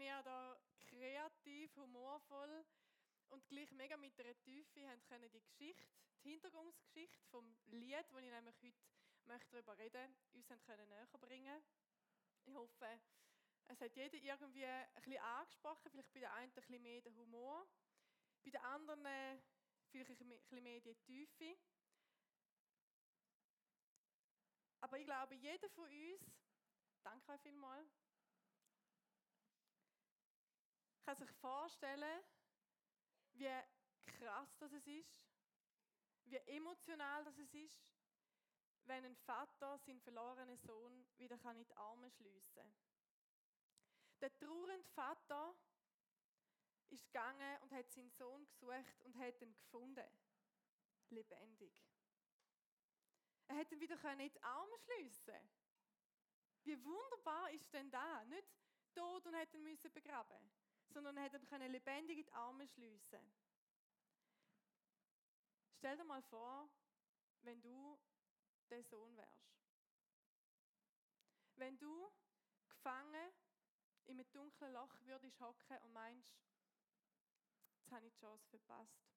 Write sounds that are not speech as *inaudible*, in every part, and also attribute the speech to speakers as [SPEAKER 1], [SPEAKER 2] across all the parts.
[SPEAKER 1] wenn ihr da kreativ, humorvoll und gleich mega mit einer Tiefe habt können die Geschichte, die Hintergrundgeschichte vom Lied, das ich nämlich heute möchte darüber reden, uns haben können näher bringen. Ich hoffe, es hat jeder irgendwie ein bisschen angesprochen, vielleicht bei der einen ein bisschen mehr den Humor, bei den anderen vielleicht ein bisschen mehr die Tiefe. Aber ich glaube, jeder von uns, danke euch vielmals, kann sich vorstellen, wie krass das ist, wie emotional das ist, wenn ein Vater seinen verlorenen Sohn wieder in die Arme schliessen kann. Der trauernde Vater ist gegangen und hat seinen Sohn gesucht und hat ihn gefunden. Lebendig. Er hätte ihn wieder in die Arme schliessen Wie wunderbar ist denn da? Nicht tot und hätte ihn müssen begraben sondern er hätte ihn lebendig in die Arme schliessen Stell dir mal vor, wenn du der Sohn wärst. Wenn du gefangen in einem dunklen Loch würdest hocken und meinst, jetzt habe ich die Chance verpasst.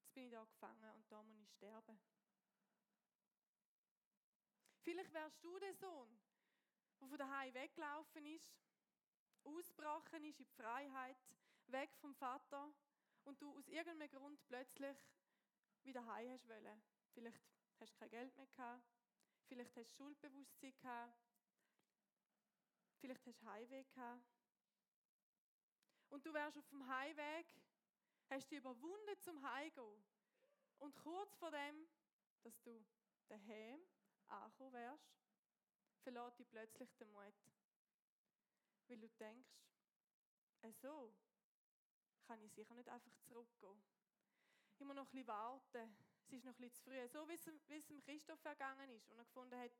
[SPEAKER 1] Jetzt bin ich da gefangen und da muss ich sterben. Vielleicht wärst du der Sohn, der von daheim weggelaufen ist, ausgebrochen ist in die Freiheit, weg vom Vater und du aus irgendeinem Grund plötzlich wieder heim hast wollen. Vielleicht hast du kein Geld mehr gehabt, vielleicht hast du Schuldbewusstsein gehabt, vielleicht hast du Heimweg gehabt. Und du wärst auf dem Heimweg, hast dich überwunden zum Heimgehen. Und kurz vor dem, dass du daheim angekommen wärst, verlässt dich plötzlich der Mut. Weil du denkst, äh so kann ich sicher nicht einfach zurückgehen. Muss noch ein bisschen warten. Es ist noch ein bisschen zu früh. So wie es, dem Christoph vergangen ist und er gefunden hat,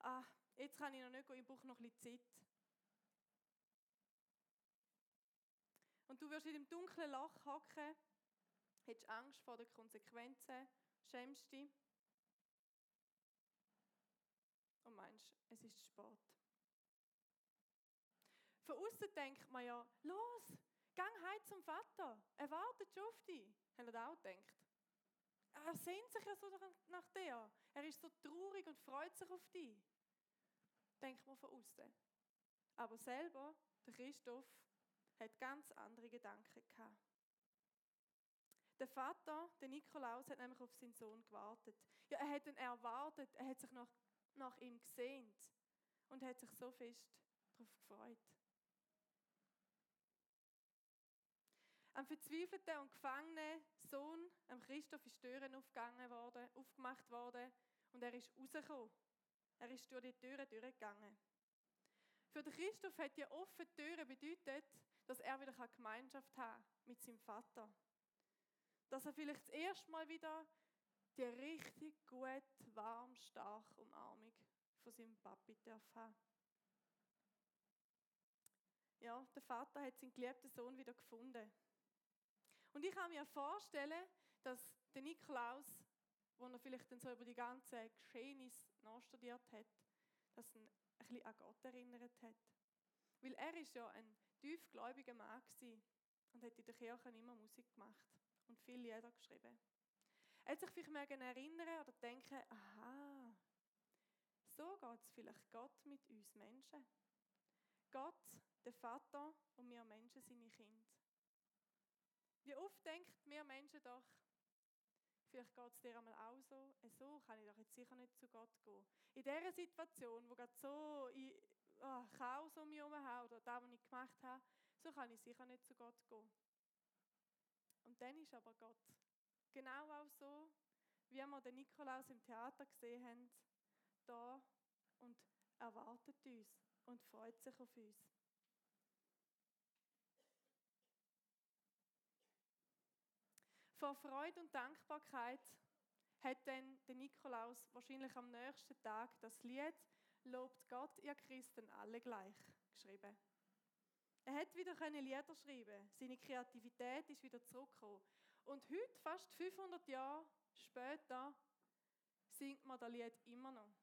[SPEAKER 1] ah, jetzt kann ich noch nicht gehen, ich brauche noch ein bisschen Zeit. Und du wirst in dem dunklen Loch hocken, hättest Angst vor den Konsequenzen, schämst dich und meinst, es ist spät. Von außen denkt man ja, los, gang heim zum Vater, er wartet schon auf dich. Habt ihr auch gedacht? Er sehnt sich ja so nach dir. Er ist so traurig und freut sich auf dich. Denkt man von außen. Aber selber, der Christoph, hat ganz andere Gedanken gehabt. Der Vater, der Nikolaus, hat nämlich auf seinen Sohn gewartet. Ja, er hat ihn erwartet, er hat sich nach, nach ihm gesehnt und hat sich so fest darauf gefreut. Am verzweifelten und gefangenen Sohn, am Christoph, ist Türen aufgegangen worden, aufgemacht worden und er ist rausgekommen. Er ist durch die Türen durchgegangen. Für den Christoph hat die offene Türe bedeutet, dass er wieder Gemeinschaft haben kann mit seinem Vater. Dass er vielleicht das erste Mal wieder die richtig gut, warm, stark Umarmung von seinem Papi darf haben. Ja, der Vater hat seinen geliebten Sohn wieder gefunden. Und ich kann mir vorstellen, dass der Nikolaus, wo er vielleicht dann so über die ganzen Geschehnisse nachstudiert hat, dass er ein bisschen an Gott erinnert hat. Weil er ist ja ein tiefgläubiger Mann gewesen und hat in der Kirche immer Musik gemacht und viele Lieder geschrieben. Er hat sich vielleicht erinnern oder denken, aha, so geht es vielleicht Gott mit uns Menschen. Gott, der Vater und wir Menschen, seine Kinder. Wie oft denkt wir Menschen doch, vielleicht geht es dir einmal auch so, äh, so kann ich doch jetzt sicher nicht zu Gott gehen. In dieser Situation, wo gerade so in oh, Chaos um mich herum oder das, was ich gemacht habe, so kann ich sicher nicht zu Gott gehen. Und dann ist aber Gott genau auch so, wie wir den Nikolaus im Theater gesehen haben, da und erwartet uns und freut sich auf uns. Vor Freude und Dankbarkeit hat dann der Nikolaus wahrscheinlich am nächsten Tag das Lied Lobt Gott, ihr Christen alle gleich geschrieben. Er hat wieder Lieder schreiben. Seine Kreativität ist wieder zurückgekommen. Und heute, fast 500 Jahre später, singt man das Lied immer noch.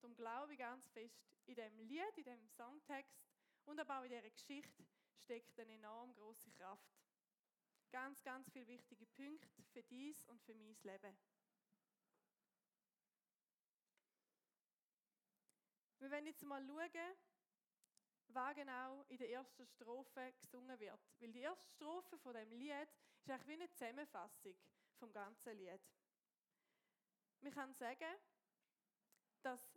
[SPEAKER 1] Darum glaube ich ganz fest in dem Lied, in dem Songtext Und aber auch in dieser Geschichte steckt eine enorm große Kraft. Ganz, ganz viele wichtige Punkte für dies und für mein Leben. Wir werden jetzt mal schauen, was genau in der ersten Strophe gesungen wird. Weil die erste Strophe von dem Lied ist eigentlich wie eine Zusammenfassung vom ganzen Lied. Wir können sagen, dass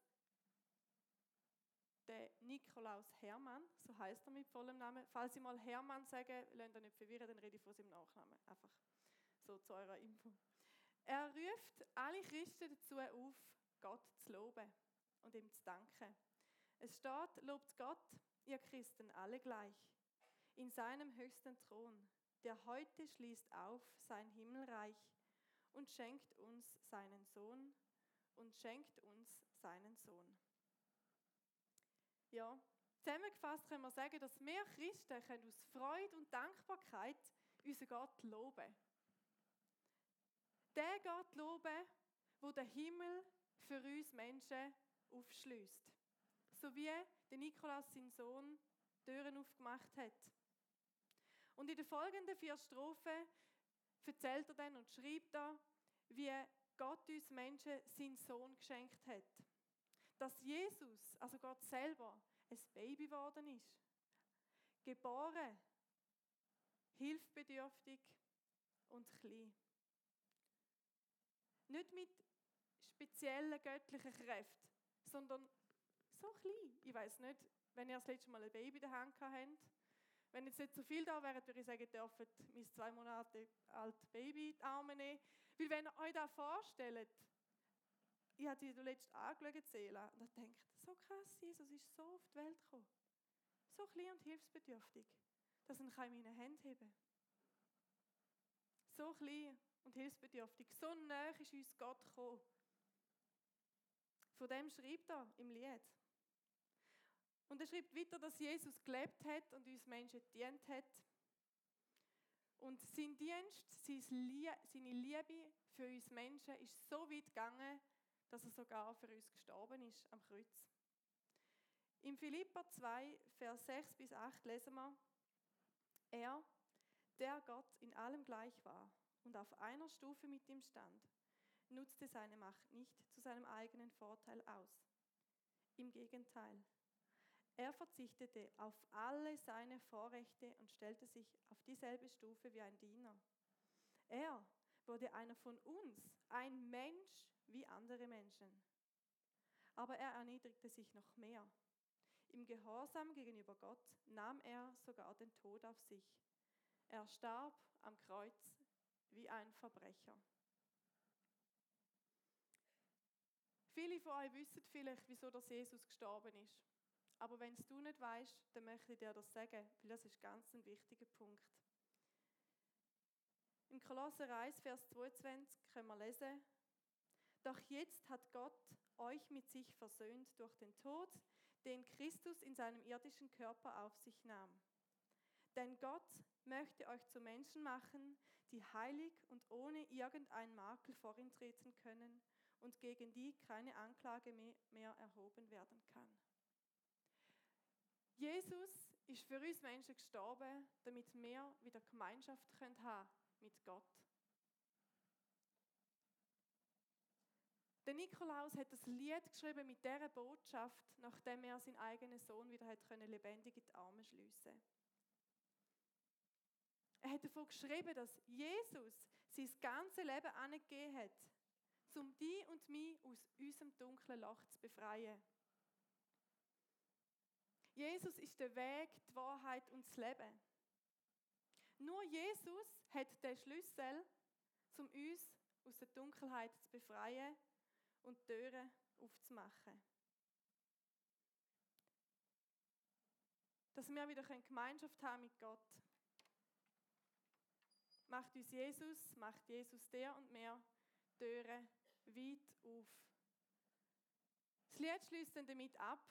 [SPEAKER 1] der Nikolaus Hermann, so heißt er mit vollem Namen. Falls Sie mal Hermann sagen, lasst ihr nicht verwirren, dann rede ich von seinem Nachnamen. Einfach so zu eurer Info. Er ruft alle Christen dazu auf, Gott zu loben und ihm zu danken. Es steht, lobt Gott, ihr Christen, alle gleich, in seinem höchsten Thron, der heute schließt auf sein Himmelreich und schenkt uns seinen Sohn und schenkt uns seinen Sohn. Ja, zusammengefasst können wir sagen, dass wir Christen können aus Freude und Dankbarkeit unseren Gott loben. Der Gott loben, wo der Himmel für uns Menschen aufschließt. So wie der Nikolaus, sein Sohn, Türen aufgemacht hat. Und in den folgenden vier Strophen erzählt er dann und schreibt er, wie Gott uns Menschen seinen Sohn geschenkt hat. Dass Jesus, also Gott selber, ein Baby geworden ist. Geboren, hilfbedürftig und klein. Nicht mit speziellen göttlichen Kräften, sondern so klein. Ich weiß nicht, wenn ihr das letzte Mal ein Baby in der Hand habt. Wenn jetzt nicht so viel da wäre, würde ich sagen, dürft mein zwei Monate altes Baby in die Arme nehmen. Weil wenn ihr euch das vorstellt, ich habe die letzte angeschaut, Seela, und ich denke, so krass, Jesus ist so auf die Welt gekommen. So klein und hilfsbedürftig, dass er in meine Hände heben So klein und hilfsbedürftig, so nah ist uns Gott gekommen. Von dem schreibt er im Lied. Und er schreibt weiter, dass Jesus gelebt hat und uns Menschen dient hat. Und sein Dienst, seine Liebe für uns Menschen ist so weit gegangen, dass er sogar für uns gestorben ist am Kreuz. Im Philippa 2, Vers 6 bis 8 lesen wir, er, der Gott in allem gleich war und auf einer Stufe mit ihm stand, nutzte seine Macht nicht zu seinem eigenen Vorteil aus. Im Gegenteil, er verzichtete auf alle seine Vorrechte und stellte sich auf dieselbe Stufe wie ein Diener. Er wurde einer von uns, ein Mensch wie andere Menschen. Aber er erniedrigte sich noch mehr. Im Gehorsam gegenüber Gott nahm er sogar den Tod auf sich. Er starb am Kreuz wie ein Verbrecher. Viele von euch wissen vielleicht, wieso das Jesus gestorben ist. Aber wenn es du nicht weißt, dann möchte ich dir das sagen, weil das ist ganz ein wichtiger Punkt. Im Kolosser 1, Vers 22 können wir lesen, doch jetzt hat Gott euch mit sich versöhnt durch den Tod, den Christus in seinem irdischen Körper auf sich nahm. Denn Gott möchte euch zu Menschen machen, die heilig und ohne irgendeinen Makel vor ihn treten können und gegen die keine Anklage mehr erhoben werden kann. Jesus ist für uns Menschen gestorben, damit wir wieder Gemeinschaft haben können mit Gott. Der Nikolaus hat das Lied geschrieben mit dieser Botschaft, nachdem er seinen eigenen Sohn wieder hat können, lebendig in die Arme schliessen Er hat davon geschrieben, dass Jesus sein ganzes Leben angegeben hat, um die und mich aus unserem dunklen Loch zu befreien. Jesus ist der Weg, die Wahrheit und das Leben. Nur Jesus hat den Schlüssel, um uns aus der Dunkelheit zu befreien und Türen aufzumachen. Dass wir wieder Gemeinschaft haben mit Gott. Macht uns Jesus, macht Jesus der und mir Türen weit auf. Das Lied schließt dann damit ab,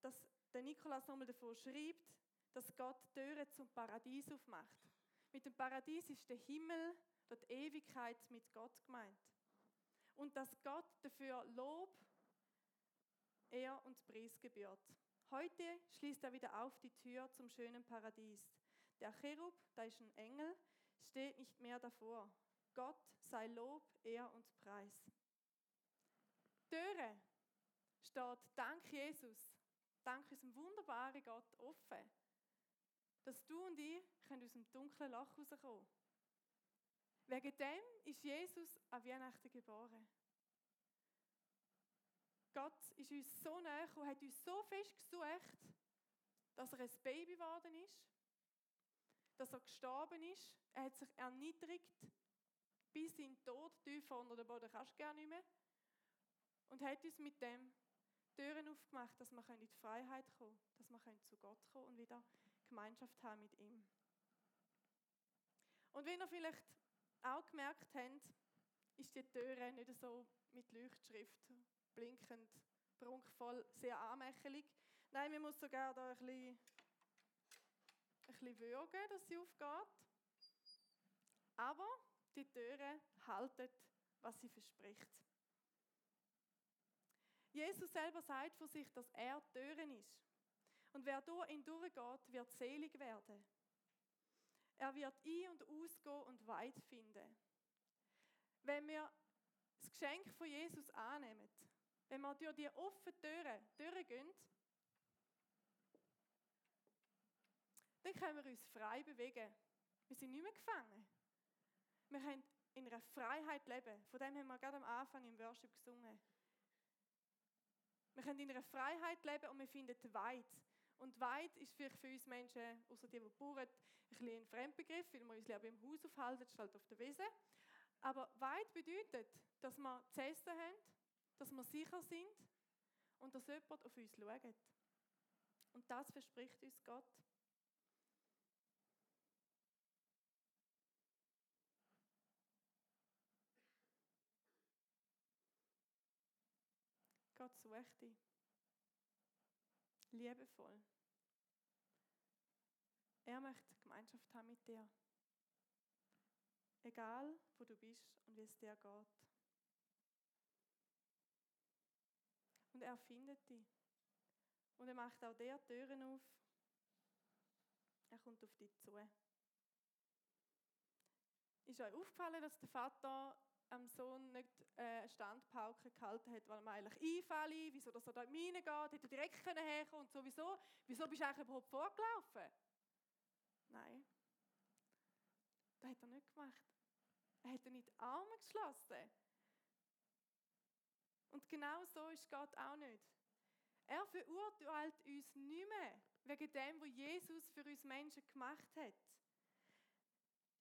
[SPEAKER 1] dass der Nikolaus nochmal davon schreibt, dass Gott Türen zum Paradies aufmacht. Mit dem Paradies ist der Himmel dort Ewigkeit mit Gott gemeint. Und dass Gott dafür Lob, er uns Preis gebührt. Heute schließt er wieder auf die Tür zum schönen Paradies. Der Cherub, da ist ein Engel, steht nicht mehr davor. Gott sei Lob, Ehr und Preis. Türe steht dank Jesus, dank unserem wunderbaren Gott offen, dass du und ich können aus dem dunklen Loch rauskommen. Wegen dem ist Jesus an Weihnachten geboren. Gott ist uns so näher und hat uns so fest gesucht, dass er ein Baby geworden ist, dass er gestorben ist, er hat sich erniedrigt bis in den Tod, tiefer unter dem Boden kannst du gar nicht mehr, und hat uns mit dem Türen aufgemacht, dass wir in die Freiheit kommen dass wir zu Gott kommen und wieder Gemeinschaft haben mit ihm. Und wie ihr vielleicht auch gemerkt habt, ist die Türe nicht so mit Leuchtschrift blinkend, prunkvoll, sehr anmächelig. Nein, man muss sogar da ein bisschen, ein bisschen würgen, dass sie aufgeht. Aber die Türe haltet, was sie verspricht. Jesus selber sagt von sich, dass er Türen ist. Und wer durch ihn durchgeht, wird selig werden. Er wird ein- und ausgehen und weit finden. Wenn wir das Geschenk von Jesus annehmen, wenn wir durch die offenen Türen durchgehen, dann können wir uns frei bewegen. Wir sind nicht mehr gefangen. Wir können in einer Freiheit leben. Von dem haben wir gerade am Anfang im Worship gesungen. Wir können in einer Freiheit leben und wir finden weit. Und weit ist vielleicht für uns Menschen, außer die, die bauen, ein bisschen ein Fremdbegriff, weil wir uns lieber im Haus aufhalten, statt auf der Wiese. Aber weit bedeutet, dass wir zu essen haben, dass wir sicher sind und dass jemand auf uns schaut. Und das verspricht uns Gott. Gott sucht dich. Liebevoll. Er möchte Gemeinschaft haben mit dir. Egal, wo du bist und wie es dir geht. Und er findet dich. Und er macht auch der Türen auf. Er kommt auf dich zu. Ist euch aufgefallen, dass der Vater am Sohn nicht äh, Standpauke gehalten hat, weil er eigentlich einfällt, wieso dass er da reingeht, hätte er direkt können herkommen und sowieso, wieso bist du eigentlich überhaupt vorgelaufen? Nein, das hat er nicht gemacht. Er hat nicht die Arme geschlossen. Und genau so ist Gott auch nicht. Er verurteilt uns nicht mehr wegen dem, was Jesus für uns Menschen gemacht hat.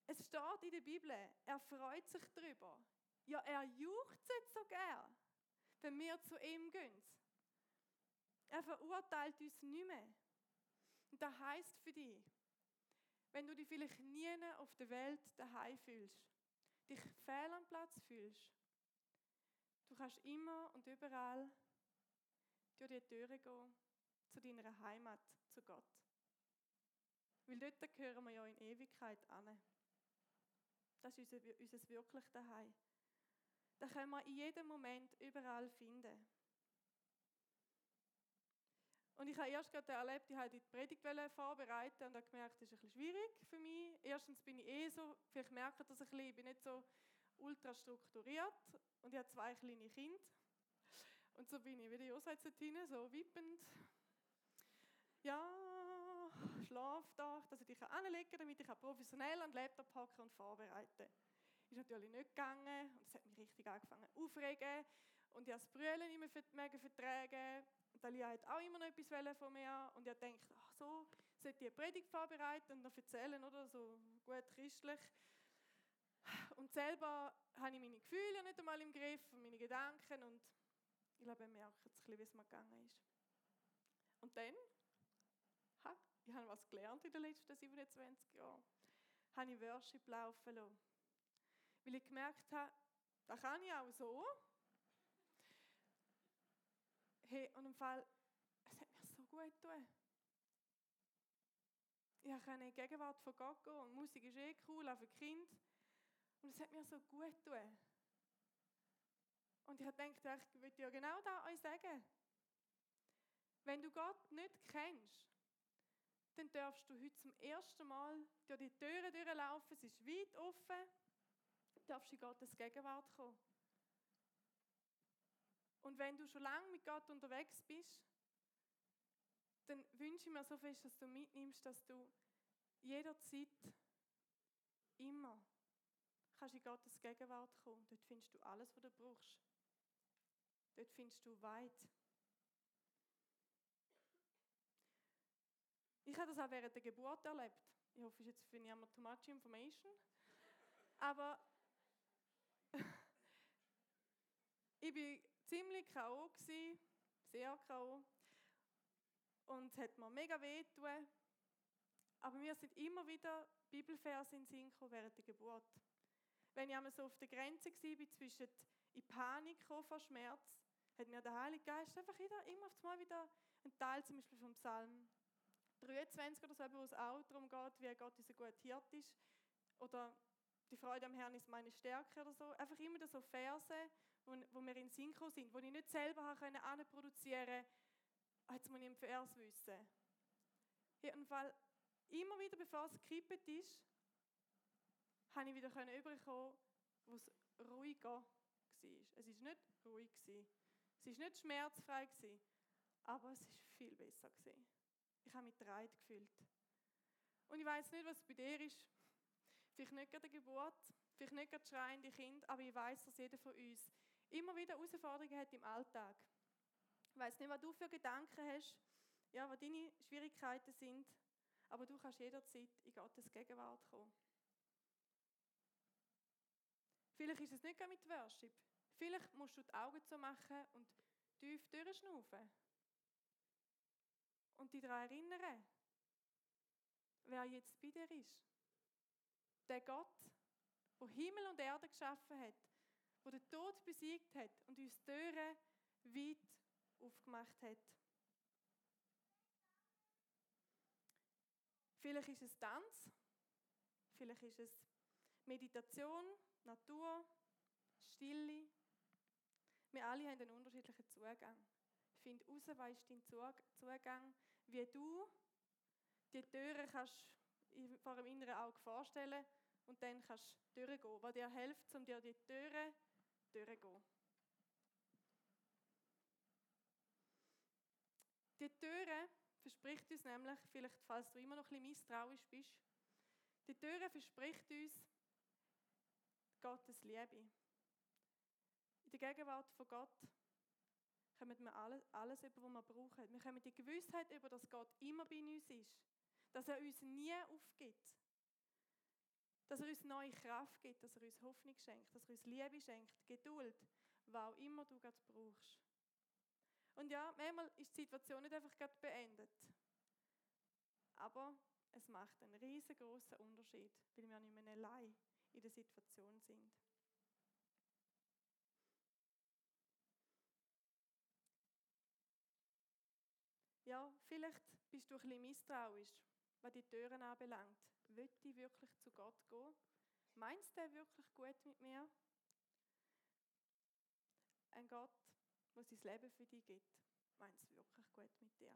[SPEAKER 1] Es steht in der Bibel, er freut sich darüber. Ja, er juchzt so gern, wenn wir zu ihm gehen. Er verurteilt uns nicht mehr. Und das heisst für dich, wenn du dich vielleicht nie auf der Welt daheim fühlst, dich fehl am Platz fühlst, du kannst immer und überall durch die Türe gehen zu deiner Heimat, zu Gott. Weil dort gehören wir ja in Ewigkeit an. Das ist unser, unser wirklich daheim. Das können wir in jedem Moment überall finden. Und ich habe erst gerade erlebt, ich habe die Predigt vorbereitet und habe gemerkt, das ist ein bisschen schwierig für mich. Erstens bin ich eh so, vielleicht merkt ihr das ein bisschen, ich bin nicht so ultra strukturiert und ich habe zwei kleine Kinder. Und so bin ich, wie die Josef so wippend. Ja, schlaf da, dass ich dich anlegen kann, damit ich professionell an den Laptop packen und vorbereiten kann. Ist natürlich nicht gegangen und es hat mich richtig angefangen aufregen und ich habe das Brüllen immer mega vertragen. Und Dalia hat auch immer noch etwas von mir und ich dachte, ach so, sollte ich eine Predigt vorbereiten und noch erzählen, oder so gut christlich. Und selber habe ich meine Gefühle nicht einmal im Griff und meine Gedanken und ich glaube, er merkt jetzt ein wie es mir gegangen ist. Und dann, ha, ich habe was gelernt in den letzten 27 Jahren, habe ich Worship laufen lassen. Weil ich gemerkt habe, das kann ich auch so. Hey, und im Fall, es hat mir so gut getan. Ich konnte in die Gegenwart von Gott gehen und Musik ist eh cool, auch für Kind. Und es hat mir so gut getan. Und ich habe gedacht, ich würde ja genau das euch sagen. Wenn du Gott nicht kennst, dann darfst du heute zum ersten Mal durch die Türen durchlaufen. Es ist weit offen. Du darfst in Gottes Gegenwart kommen. Und wenn du schon lange mit Gott unterwegs bist, dann wünsche ich mir so fest, dass du mitnimmst, dass du jederzeit immer kannst in Gottes Gegenwart kommen. Dort findest du alles, was du brauchst. Dort findest du weit. Ich habe das auch während der Geburt erlebt. Ich hoffe, jetzt finde ich immer too much information. Aber *laughs* ich war ziemlich K.O., sehr K.O. Und es hat mir mega weh getan. Aber mir sind immer wieder Bibelverse in den Sinn gekommen während der Geburt. Wenn ich einmal so auf der Grenze war, zwischen in Panik vor Schmerz, hat mir der Heilige Geist einfach wieder, immer auf wieder ein Teil zum Beispiel vom Psalm 23 oder so, wo es auch darum geht, wie Gott unser guter Hirt ist. Oder die Freude am Herrn ist meine Stärke oder so. Einfach immer so Verse, wo, wo mir in Synchro sind, wo ich nicht selber habe produzieren konnte, ah, jetzt muss ich einen Vers wissen. Auf jeden Fall, immer wieder, bevor es gekippt ist, habe ich wieder überkommen, wo es ruhiger war. Es war nicht ruhig. Es war nicht schmerzfrei. Aber es war viel besser. Ich habe mich getragen gefühlt. Und ich weiß nicht, was bei dir ist. Vielleicht nicht gerade die Geburt, vielleicht nicht gerade schreiende Kind, aber ich weiß, dass jeder von uns immer wieder Herausforderungen hat im Alltag. Ich weiß nicht, was du für Gedanken hast, ja, was deine Schwierigkeiten sind, aber du kannst jederzeit in Gottes Gegenwart kommen. Vielleicht ist es nicht mit Worship. Vielleicht musst du die Augen zu machen und tief durchschnaufen. Und dich daran erinnern, wer jetzt bei dir ist. Der Gott, der Himmel und Erde geschaffen hat, der den Tod besiegt hat und uns Türen weit aufgemacht hat. Vielleicht ist es Tanz, vielleicht ist es Meditation, Natur, Stille. Wir alle haben einen unterschiedlichen Zugang. Find heraus, was ist dein Zugang, wie du die Türen kannst vor dem inneren Auge vorstellen und dann kannst du durchgehen, was dir hilft, um dir die Türen durchzugehen. Die Türe verspricht uns nämlich, vielleicht falls du immer noch ein bisschen misstrauisch bist, die Türe verspricht uns Gottes Liebe. In der Gegenwart von Gott kommen wir alles, alles über, was wir brauchen. Wir kommen die Gewissheit über, dass Gott immer bei uns ist. Dass er uns nie aufgibt. Dass er uns neue Kraft gibt, dass er uns Hoffnung schenkt, dass er uns Liebe schenkt, Geduld, was auch immer du gerade brauchst. Und ja, manchmal ist die Situation nicht einfach gerade beendet. Aber es macht einen riesengroßen Unterschied, weil wir nicht mehr allein in der Situation sind. Ja, vielleicht bist du ein bisschen misstrauisch, was die Türen anbelangt. Will ich wirklich zu Gott gehen? Meinst du wirklich gut mit mir? Ein Gott, der sein Leben für dich gibt, meint es wirklich gut mit dir.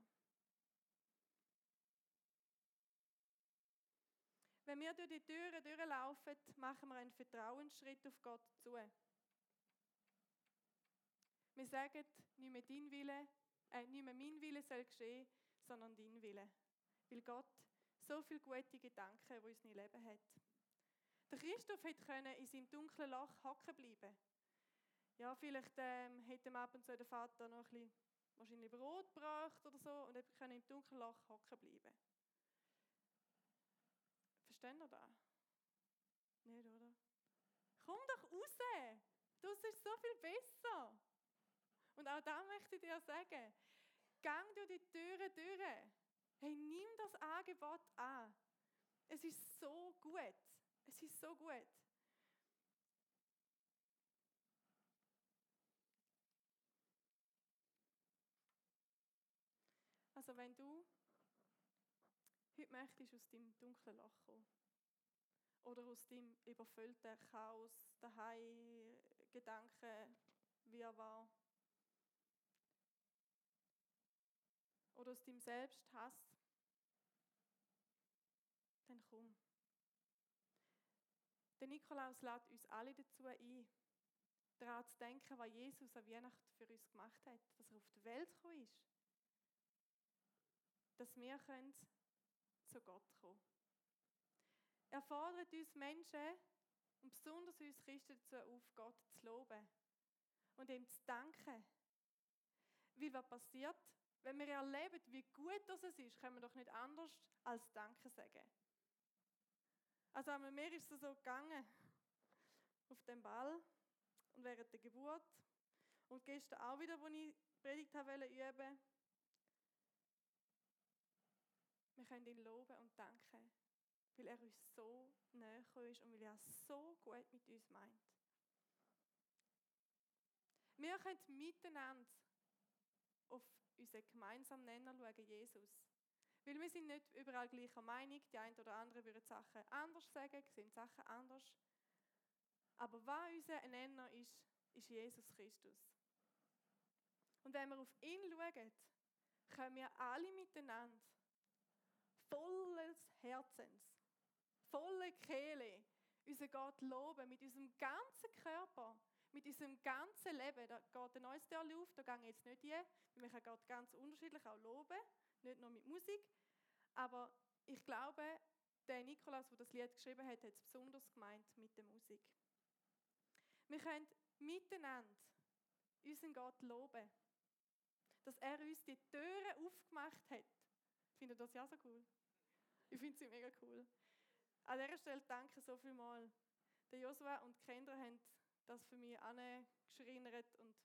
[SPEAKER 1] Wenn wir durch die Türen durchlaufen, machen wir einen Vertrauensschritt auf Gott zu. Wir sagen, nicht mehr dein Wille, äh, nicht mehr mein Wille soll geschehen, sondern dein Wille. Weil Gott so viele gute Gedanken in unserem Leben hat. Der Christoph hätte in seinem dunklen Loch hocken bleiben Ja, vielleicht ähm, hätte ab und zu der Vater noch ein bisschen wahrscheinlich Brot gebracht oder so und er können im dunklen Loch hocken bleiben. Verstehen ihr das? Nicht, oder? Komm doch raus! Das ist so viel besser. Und auch da möchte ich dir sagen, gang durch die Türen durch. Hey, nimm das Angebot an. Es ist so gut. Es ist so gut. Also wenn du heute möchtest aus deinem dunklen Loch kommen oder aus deinem überfüllten Chaos, daheim, Gedanken, wie er war, oder aus deinem Selbsthass, dann komm. Der Nikolaus lädt uns alle dazu ein, daran zu denken, was Jesus an Weihnachten für uns gemacht hat, dass er auf die Welt gekommen ist. Dass wir können zu Gott kommen Er fordert uns Menschen und besonders uns Christen dazu auf, Gott zu loben und ihm zu danken. Weil was passiert, wenn wir erleben, wie gut das ist, können wir doch nicht anders als Danke sagen. Also mir ist es so gegangen, auf dem Ball und während der Geburt und gestern auch wieder, wo ich Predigt habe üben Wir können ihn loben und danken, weil er uns so näher ist und weil er so gut mit uns meint. Wir können miteinander auf unseren gemeinsamen Nenner schauen, Jesus. Weil wir sind nicht überall gleicher Meinung. Die einen oder anderen würden Sachen anders sagen, sehen Sachen anders. Aber was unser Nenner ist, ist Jesus Christus. Und wenn wir auf ihn schauen, können wir alle miteinander volles Herzens, volle Kehle unseren Gott loben mit unserem ganzen Körper, mit unserem ganzen Leben. Da geht ein neues Jahr auf, da gehe jetzt nicht hin. Wir können Gott ganz unterschiedlich auch loben, nicht nur mit Musik. Aber ich glaube, der Nikolaus, der das Lied geschrieben hat, hat es besonders gemeint mit der Musik. Wir können miteinander unseren Gott loben, dass er uns die Türen aufgemacht hat. Findet das ja so cool? Ich finde sie mega cool. An dieser Stelle danke so viel mal. Der Joshua und die Kinder haben das für mich angeschreinert und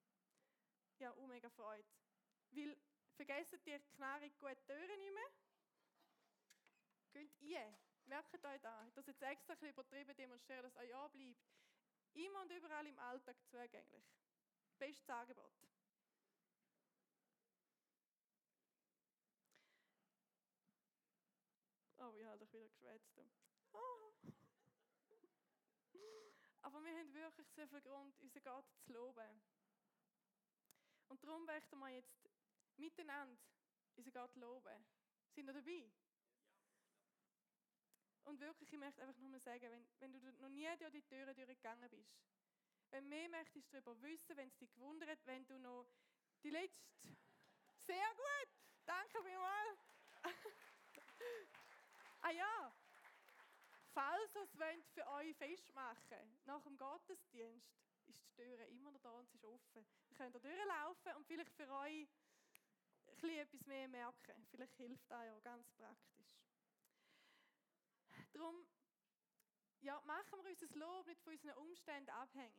[SPEAKER 1] ja, auch mega freut. Weil, vergessen die knarrig gute Türen nicht mehr. Geht ein. Merkt euch da. Ich das jetzt extra ein übertrieben demonstrieren, dass ein Ja bleibt. Immer und überall im Alltag zugänglich. Bestes Angebot. Oh, ich habe doch wieder geschwätzt. Oh. Aber wir haben wirklich sehr viel Grund, unseren Gott zu loben. Und darum möchten wir jetzt miteinander unseren Gott loben. Sind wir dabei? Und wirklich, ich möchte einfach nochmal sagen, wenn, wenn du noch nie durch die Türen durchgegangen bist, wenn du mehr möchtest darüber wissen, wenn es dich gewundert, wenn du noch die letzte... Sehr gut! Danke vielmals! *laughs* ah ja, falls ihr es für euch festmachen nach dem Gottesdienst, ist die Tür immer noch da und sie ist offen. Ihr könnt da durchlaufen und vielleicht für euch etwas mehr merken. Vielleicht hilft das ja ganz praktisch. Darum ja, machen wir unser Lob nicht von unseren Umständen abhängig.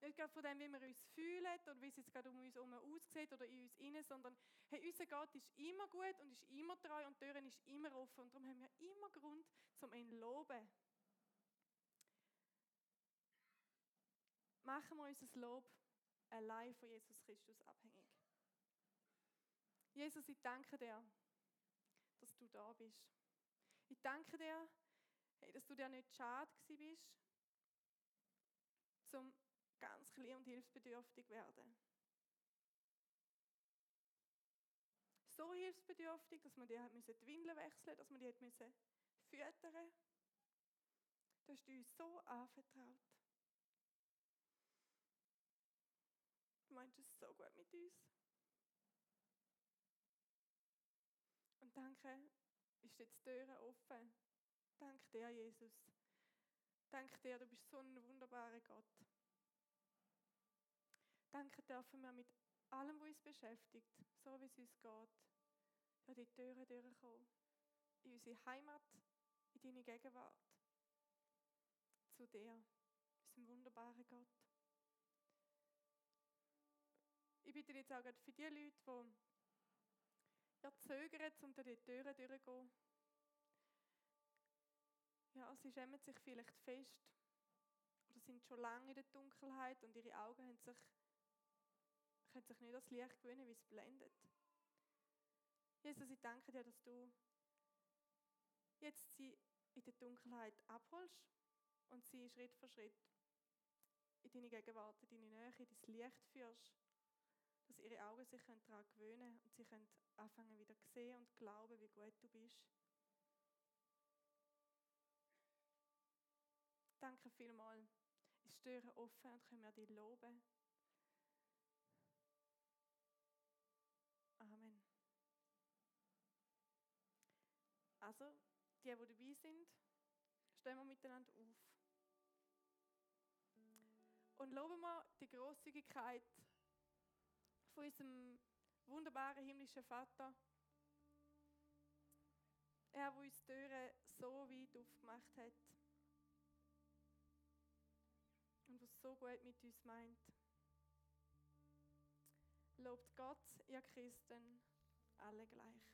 [SPEAKER 1] Nicht gerade von dem, wie wir uns fühlen oder wie es jetzt gerade um uns herum aussieht oder in uns innen, sondern hey, unser Gott ist immer gut und ist immer treu und die Türen ist immer offen. Und darum haben wir immer Grund, zum ihn zu loben. Machen wir unser Lob allein von Jesus Christus abhängig. Jesus, ich danke dir, dass du da bist. Ich danke dir, dass du dir nicht schade bist, zum ganz klein und hilfsbedürftig werden. So hilfsbedürftig, dass man hat die Windeln wechseln dass man die füttern Du hast uns so anvertraut. Du meinst es so gut mit uns. Danke, ist jetzt die Tür offen. Dank dir, Jesus. Danke dir, du bist so ein wunderbarer Gott. Danke dürfen wir mit allem, was uns beschäftigt, so wie es uns geht, durch die Türen durchkommen. In unsere Heimat, in deine Gegenwart. Zu dir, unserem wunderbaren Gott. Ich bitte jetzt auch für die Leute, die ja, zögern, um durch die Türen durchzugehen. Ja, sie schämen sich vielleicht fest oder sind schon lange in der Dunkelheit und ihre Augen haben sich, können sich nicht das Licht gewöhnen, wie es blendet. Jesus, ich danke dir, dass du jetzt sie in der Dunkelheit abholst und sie Schritt für Schritt in deine Gegenwart, in deine Nähe, in dein Licht führst, dass ihre Augen sich daran gewöhnen können und sie können anfangen wieder sehen und glauben, wie gut du bist. Danke vielmals. Ist die offen und können wir dich loben. Amen. Also, die, die dabei sind, stehen wir miteinander auf. Und loben wir die Großzügigkeit von unserem wunderbaren himmlischen Vater. Er, der uns die Türen so weit aufgemacht hat. Und was so gut mit uns meint. Lobt Gott, ihr Christen, alle gleich.